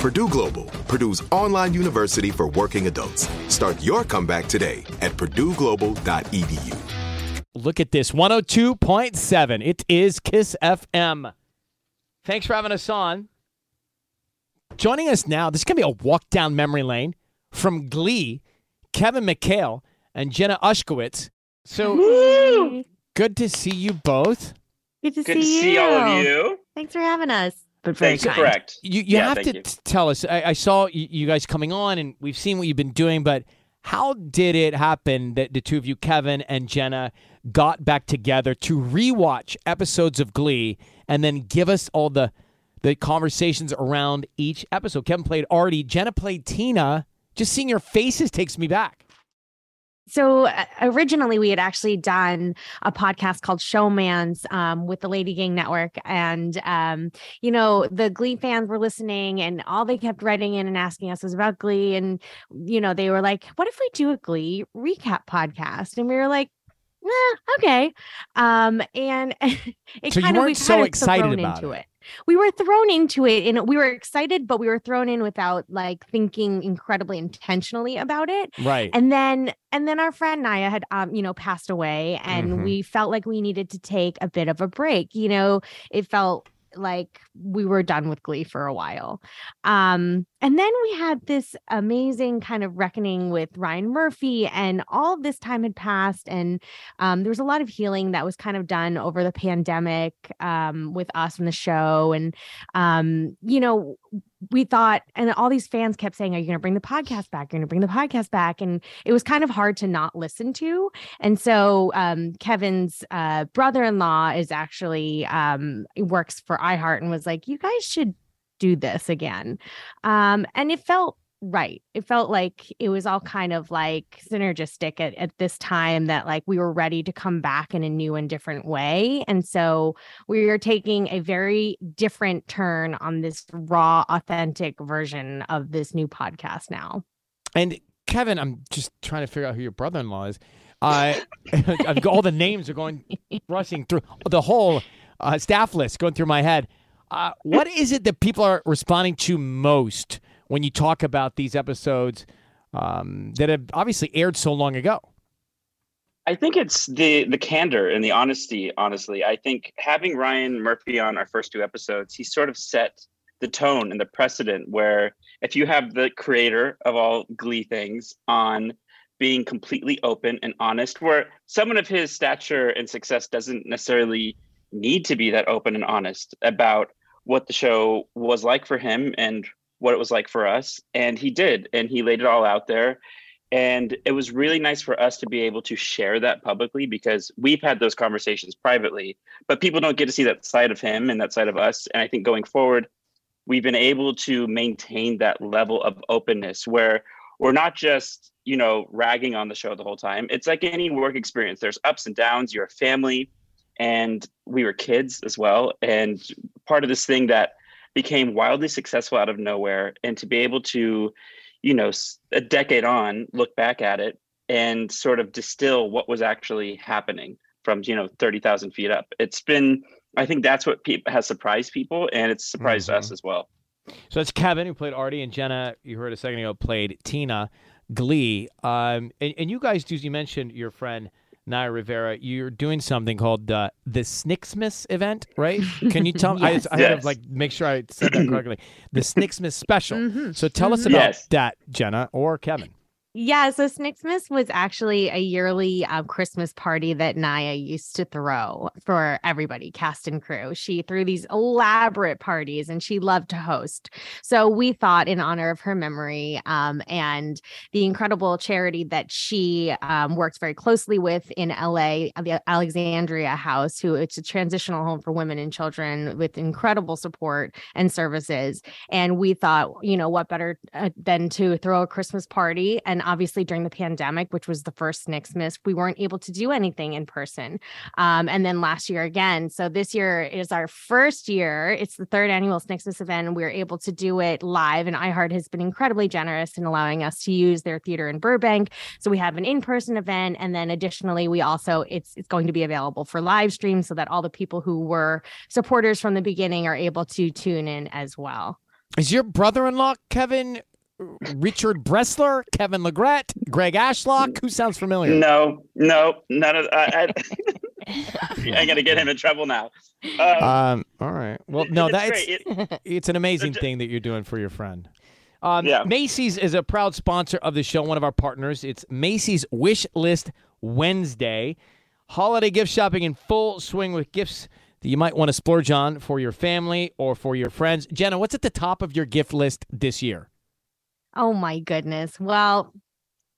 Purdue Global, Purdue's online university for working adults. Start your comeback today at purdueglobal.edu. Look at this 102.7. It is Kiss FM. Thanks for having us on. Joining us now, this is going to be a walk down memory lane from Glee, Kevin McHale and Jenna Ushkowitz. So Woo! good to see you both. Good to Good see to you. see all of you. Thanks for having us. But very Thanks, kind. correct. You, you Yeah, have to you. tell us. I, I saw you, you guys coming on, and we've seen what you've been doing, but how did it happen that the two of you, Kevin and Jenna, got back together to rewatch episodes of Glee and then give us all the the conversations around each episode? Kevin played Artie, Jenna played Tina. Just seeing your faces takes me back. So uh, originally, we had actually done a podcast called Showmance um, with the Lady Gang Network, and um, you know the Glee fans were listening, and all they kept writing in and asking us was about Glee, and you know they were like, "What if we do a Glee recap podcast?" And we were like. Eh, okay, um, and it So kind of we so kind of excited about into it. it. We were thrown into it, and we were excited, but we were thrown in without like thinking incredibly intentionally about it Right. and then and then our friend Naya had um you know passed away and Mhm. we felt like we needed to take a bit of a break you know it felt like we were done with glee for a while. Um and then we had this amazing kind of reckoning with Ryan Murphy and all this time had passed and um there was a lot of healing that was kind of done over the pandemic um with us and the show and um you know we thought, and all these fans kept saying, Are you going to bring the podcast back? You're going to bring the podcast back. And it was kind of hard to not listen to. And so um, Kevin's uh, brother in law is actually um, works for iHeart and was like, You guys should do this again. Um, and it felt right. It felt like it was all kind of like synergistic at, at this time that like we were ready to come back in a new and different way. And so we are taking a very different turn on this raw, authentic version of this new podcast now. And Kevin, I'm just trying to figure out who your brother-in-law is. I, I've all the names are going rushing through the whole uh, staff list going through my head. Uh, what is it that people are responding to most when you talk about these episodes um, that have obviously aired so long ago? I think it's the the candor and the honesty. Honestly, I think having Ryan Murphy on our first two episodes, he sort of set the tone and the precedent. Where if you have the creator of all Glee things on being completely open and honest, where someone of his stature and success doesn't necessarily need to be that open and honest about what the show was like for him and what it was like for us, and he did, and he laid it all out there. And it was really nice for us to be able to share that publicly because we've had those conversations privately, but people don't get to see that side of him and that side of us. And I think going forward, we've been able to maintain that level of openness where we're not just, you know, ragging on the show the whole time. It's like any work experience. There's ups and downs. You're a family, and we were kids as well. And part of this thing that became wildly successful out of nowhere, and to be able to you know a decade on look back at it and sort of distill what was actually happening from you know 30,000 feet up. It's been I think that's what pe- has surprised people and it's surprised Mhm. us as well. So that's Kevin who played Artie and Jenna. You heard a second ago played Tina Glee. Um, and, and you guys do. You mentioned your friend Naya Rivera. You're doing something called uh, the Snicksmith event, right? Can you tell? Yes. I, I had to like make sure I said that correctly. The Snicksmith special. Mhm. So tell us Mhm. about Yes. that, Jenna or Kevin. Yeah, so Snixmas was actually a yearly uh, Christmas party that Naya used to throw for everybody, cast and crew. She threw these elaborate parties and she loved to host. So we thought, in honor of her memory um, and the incredible charity that she um, works very closely with in LA, the Alexandria House, who it's a transitional home for women and children with incredible support and services. And we thought, you know, what better uh, than to throw a Christmas party? And obviously, during the pandemic, which was the first Snixmas, we weren't able to do anything in person. Um, and then last year again. So this year is our first year. It's the third annual Snixmas event, and we were able to do it live. And iHeart has been incredibly generous in allowing us to use their theater in Burbank. So we have an in-person event, and then additionally, we also it's it's going to be available for live stream so that all the people who were supporters from the beginning are able to tune in as well. Is your brother-in-law Kevin Richard Bressler, Kevin Legret, Greg Ashlock? Who sounds familiar? No, no, none of I, I, I gotta get him in trouble now. Um, Um. All right. Well, no, it's that's great. It- it's an amazing ju- thing that you're doing for your friend. Um, Yeah. Macy's is a proud sponsor of the show, one of our partners. It's Macy's Wish List Wednesday. Holiday gift shopping in full swing with gifts that you might want to splurge on for your family or for your friends. Jenna, what's at the top of your gift list this year? Oh my goodness. Well,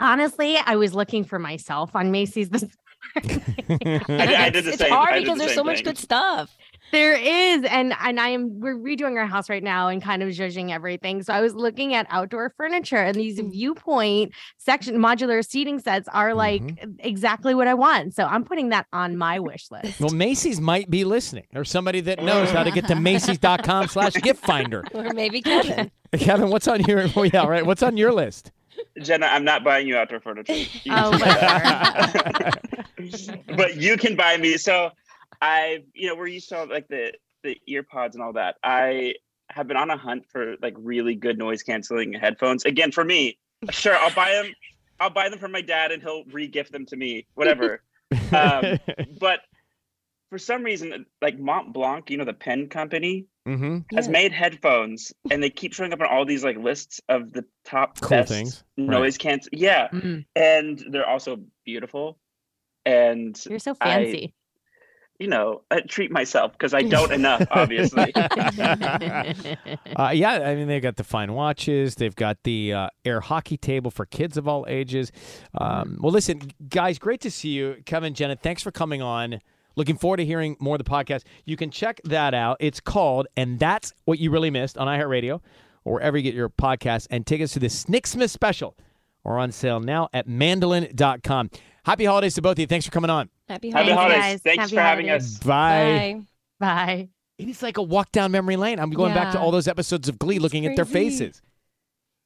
honestly, I was looking for myself on Macy's this I, I did the it's same. hard because the there's same so much thing. good stuff. There is, and and I am we're redoing our house right now and kind of judging everything. So I was looking at outdoor furniture and these Mm. viewpoint section modular seating sets are like Mm-hmm. exactly what I want. So I'm putting that on my wish list. Well, Macy's might be listening. or somebody that knows how to get to Macy's.com slash gift finder. Or maybe Kevin. Kevin, what's on your oh yeah, right. What's on your list? Jenna, I'm not buying you outdoor furniture. You Oh, can- whatever. but you can buy me. So I, you know, we're used to all, like the the ear pods and all that. I have been on a hunt for like really good noise canceling headphones. Again, for me, sure, I'll buy them. I'll buy them for my dad, and he'll re-gift them to me. Whatever. Um, but for some reason, like Montblanc, you know, the pen company mm-hmm. has Yeah. made headphones, and they keep showing up on all these like lists of the top Cool best things. noise cancel. Yeah, Mm, and they're also beautiful. And you're so I- fancy. you know, I treat myself because I don't enough, obviously. Uh, yeah, I mean they've got the fine watches. They've got the uh, air hockey table for kids of all ages. Um, well, listen, guys, great to see you, Kevin, Jenna. Thanks for coming on. Looking forward to hearing more of the podcast. You can check that out. It's called "And That's What You Really Missed" on iHeartRadio or wherever you get your podcasts. And tickets to the Snicksmith special are on sale now at mandolin.com. Happy holidays to both of you. Thanks for coming on. Happy Happy holidays. holidays. guys. Thanks Happy for having us. Bye. Bye. Bye. It is like a walk down memory lane. I'm going back to all those episodes of Glee, looking at their faces.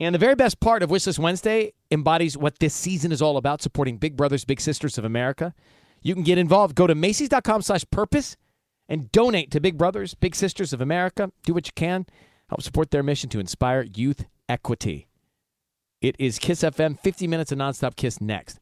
And the very best part of Wishlist Wednesday embodies what this season is all about, supporting Big Brothers, Big Sisters of America. You can get involved. Go to Macy's.com slash purpose and donate to Big Brothers, Big Sisters of America. Do what you can. Help support their mission to inspire youth equity. It is Kiss FM, 50 minutes of nonstop Kiss next.